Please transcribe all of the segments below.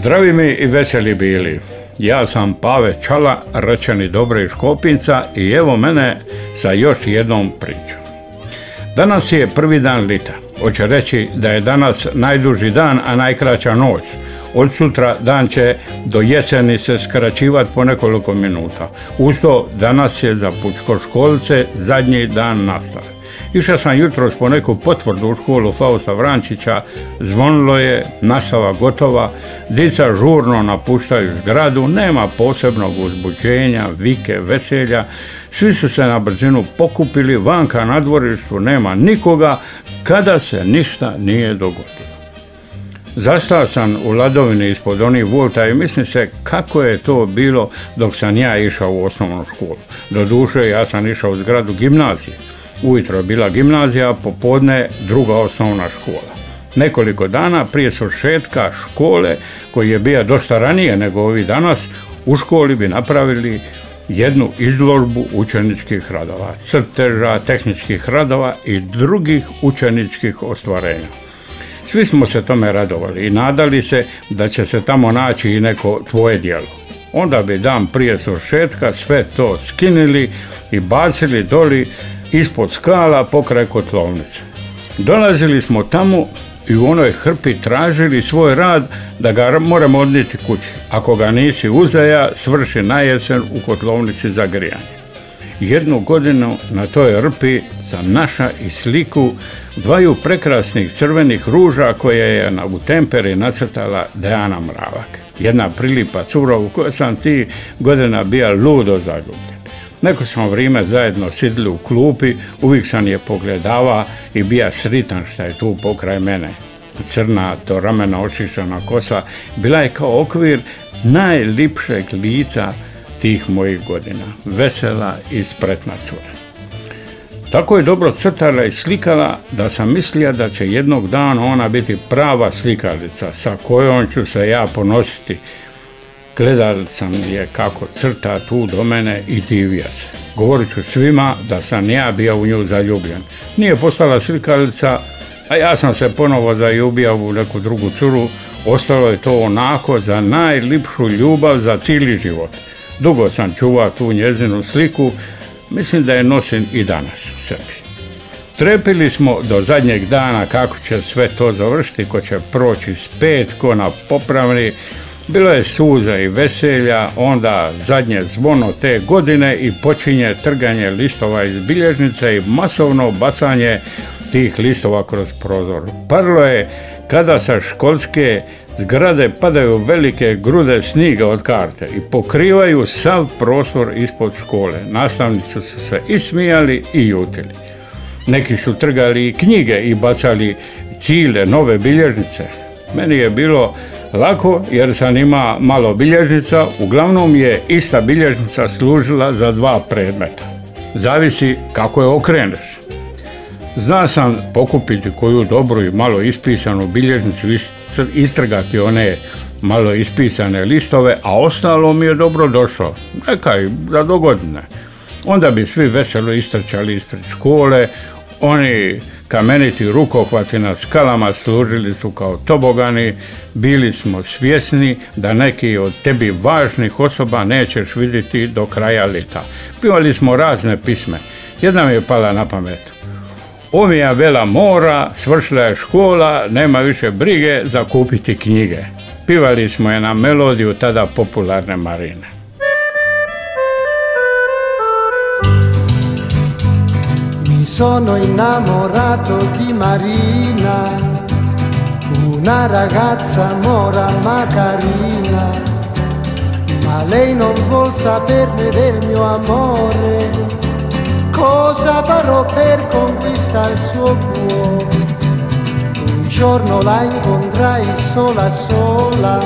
Zdravi mi i veseli bili. Ja sam Pave Čala, rečeni Dobre iz i evo mene sa još jednom pričom. Danas je prvi dan lita. Hoće reći da je danas najduži dan, a najkraća noć. Od sutra dan će do jeseni se skraćivati po nekoliko minuta. Uz to danas je za pučkoškolce zadnji dan nastave. Išao sam jutros po neku potvrdu u školu Fausta Vrančića, zvonilo je, nastava gotova, dica žurno napuštaju zgradu, nema posebnog uzbuđenja, vike, veselja, svi su se na brzinu pokupili, vanka na dvorištu nema nikoga, kada se ništa nije dogodilo. Zastao sam u ladovini ispod onih volta i mislim se kako je to bilo dok sam ja išao u osnovnu školu. Doduše ja sam išao u zgradu gimnazije. Ujutro je bila gimnazija, popodne druga osnovna škola. Nekoliko dana prije svršetka škole, koji je bio dosta ranije nego ovi danas, u školi bi napravili jednu izložbu učeničkih radova, crteža, tehničkih radova i drugih učeničkih ostvarenja. Svi smo se tome radovali i nadali se da će se tamo naći i neko tvoje djelo. Onda bi dan prije svršetka sve to skinili i bacili doli ispod skala pokraj kotlovnice. Dolazili smo tamo i u onoj hrpi tražili svoj rad da ga moramo odnijeti kući. Ako ga nisi uzaja, svrši na jesen u kotlovnici za grijanje. Jednu godinu na toj rpi sam naša i sliku dvaju prekrasnih crvenih ruža koje je u temperi nacrtala Dejana Mravak. Jedna prilipa cura u kojoj sam ti godina bija ludo zaljubljen. Neko smo vrijeme zajedno sidli u klupi, uvijek sam je pogledava i bija sritan što je tu pokraj mene. Crna, do ramena očišćena kosa, bila je kao okvir najlipšeg lica tih mojih godina. Vesela i spretna cura. Tako je dobro crtala i slikala da sam mislio da će jednog dana ona biti prava slikalica sa kojom ću se ja ponositi Gledali sam je kako crta tu do mene i divija se. Govorit ću svima da sam ja bio u nju zaljubljen. Nije postala slikalica, a ja sam se ponovo zaljubio u neku drugu curu. Ostalo je to onako za najlipšu ljubav za cijeli život. Dugo sam čuvao tu njezinu sliku, mislim da je nosim i danas u sebi. Trepili smo do zadnjeg dana kako će sve to završiti, ko će proći spet, ko na popravni, bilo je suza i veselja, onda zadnje zvono te godine i počinje trganje listova iz bilježnice i masovno bacanje tih listova kroz prozor. Parlo je kada sa školske zgrade padaju velike grude sniga od karte i pokrivaju sav prostor ispod škole. Nastavnici su se i smijali i jutili. Neki su trgali knjige i bacali cile, nove bilježnice. Meni je bilo lako jer sam ima malo bilježnica, uglavnom je ista bilježnica služila za dva predmeta. Zavisi kako je okreneš. Zna sam pokupiti koju dobru i malo ispisanu bilježnicu, istrgati one malo ispisane listove, a ostalo mi je dobro došlo. Nekaj za dogodine. Onda bi svi veselo istrčali ispred škole, oni kameniti rukohvati na skalama služili su kao tobogani, bili smo svjesni da neki od tebi važnih osoba nećeš vidjeti do kraja lita. Pivali smo razne pisme. Jedna mi je pala na pamet. Omija vela mora, svršila je škola, nema više brige za kupiti knjige. Pivali smo je na melodiju tada popularne marine. Sono innamorato di Marina, una ragazza mora ma carina, ma lei non vuol saperne del mio amore. Cosa farò per conquistare il suo cuore? Un giorno la incontrai sola sola,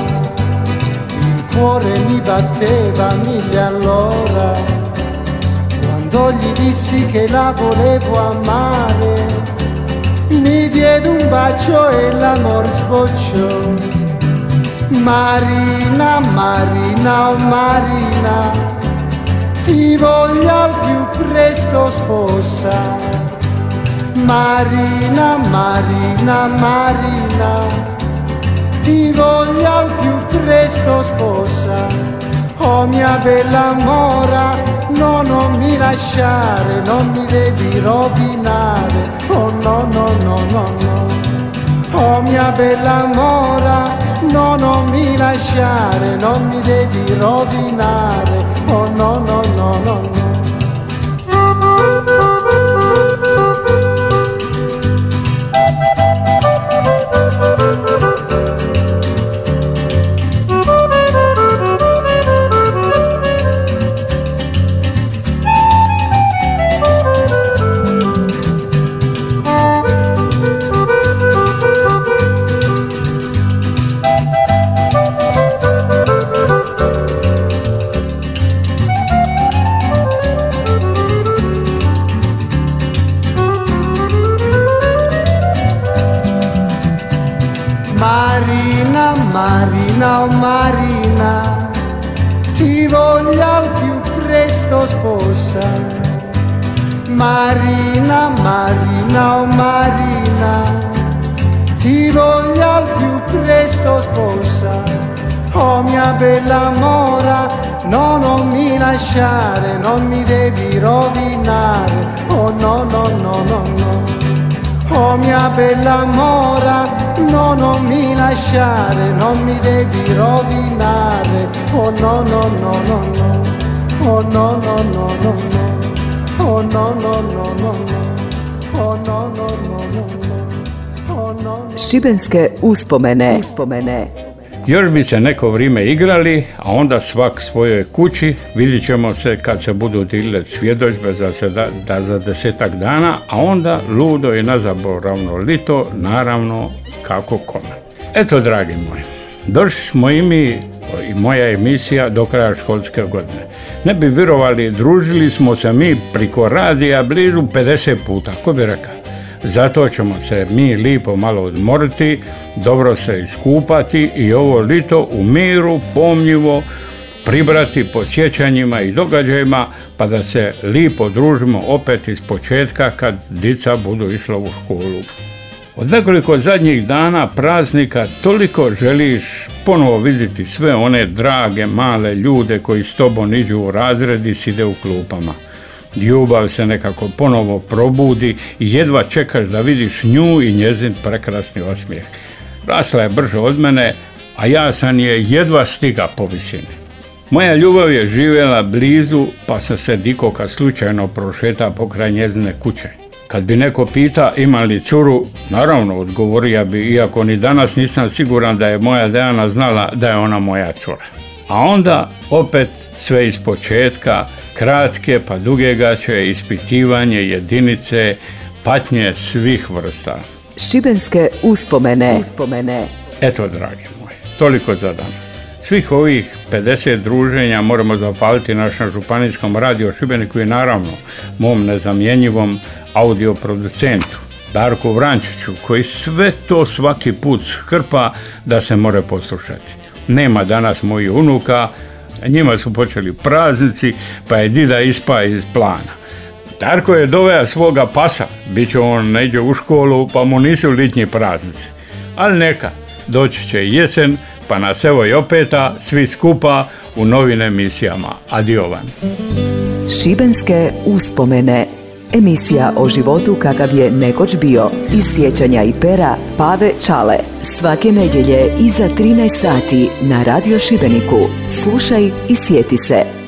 il cuore mi batteva mille all'ora tempo gli dissi che la volevo amare. Mi diede un bacio e l'amor sbocciò. Marina, Marina, oh Marina, ti voglio al più presto sposa. Marina, Marina, Marina, ti voglio al più presto sposa. Oh mia bella mora, no non mi lasciare, non mi devi rovinare, oh no no no no no. Oh mia bella mora, no non mi lasciare, non mi devi rovinare, oh no no no no no. Marina, ti voglio al più presto sposa. Marina, Marina, oh Marina, ti voglio al più presto sposa. Oh mia bella mora, no non mi lasciare, non mi devi rovinare. Oh no, no, no, no, no. Oh mia bella mora, no non mi lasciare, non mi devi rovinare. Oh no no no no no, oh no no no no no, oh no no no no no, oh no no no no oh no. Šibenske uspomene. Uspomene. Još bi se neko vrijeme igrali, a onda svak svojoj kući, vidjet ćemo se kad se budu dilile svjedočbe za, da, da za desetak dana, a onda ludo i nazaboravno lito, naravno kako kome. Eto, dragi moji, došli smo i mi i moja emisija do kraja školske godine. Ne bi vjerovali, družili smo se mi priko radija blizu 50 puta, ko bi rekao. Zato ćemo se mi lipo malo odmoriti, dobro se iskupati i ovo lito u miru, pomljivo, pribrati po sjećanjima i događajima pa da se lipo družimo opet iz početka kad dica budu išla u školu. Od nekoliko zadnjih dana praznika toliko želiš ponovo vidjeti sve one drage male ljude koji s tobom iđu u razred i side u klupama ljubav se nekako ponovo probudi i jedva čekaš da vidiš nju i njezin prekrasni osmijeh. Rasla je brže od mene, a ja sam je jedva stiga po visini. Moja ljubav je živjela blizu, pa sam se dikoka slučajno prošeta pokraj njezine kuće. Kad bi neko pita ima li curu, naravno odgovorio bi, iako ni danas nisam siguran da je moja Dejana znala da je ona moja cura. A onda opet sve iz početka, kratke pa duge gaće, ispitivanje, jedinice, patnje svih vrsta. Šibenske uspomene. uspomene. Eto, dragi moji, toliko za danas. Svih ovih 50 druženja moramo zahvaliti našem županijskom radio Šibeniku i naravno mom nezamjenjivom audioproducentu Darku Vrančiću koji sve to svaki put skrpa da se more poslušati. Nema danas mojih unuka, njima su počeli praznici, pa je dida ispa iz plana. Darko je doveo svoga pasa, bit će on neđe u školu, pa mu nisu litnji praznici. Ali neka, doći će jesen, pa nas evo i opeta, svi skupa u novim emisijama. Adiovan. Šibenske uspomene Emisija o životu kakav je nekoć bio. Iz sjećanja i pera Pave Čale. Svake nedjelje iza 13 sati na Radio Šibeniku. Slušaj i sjeti se.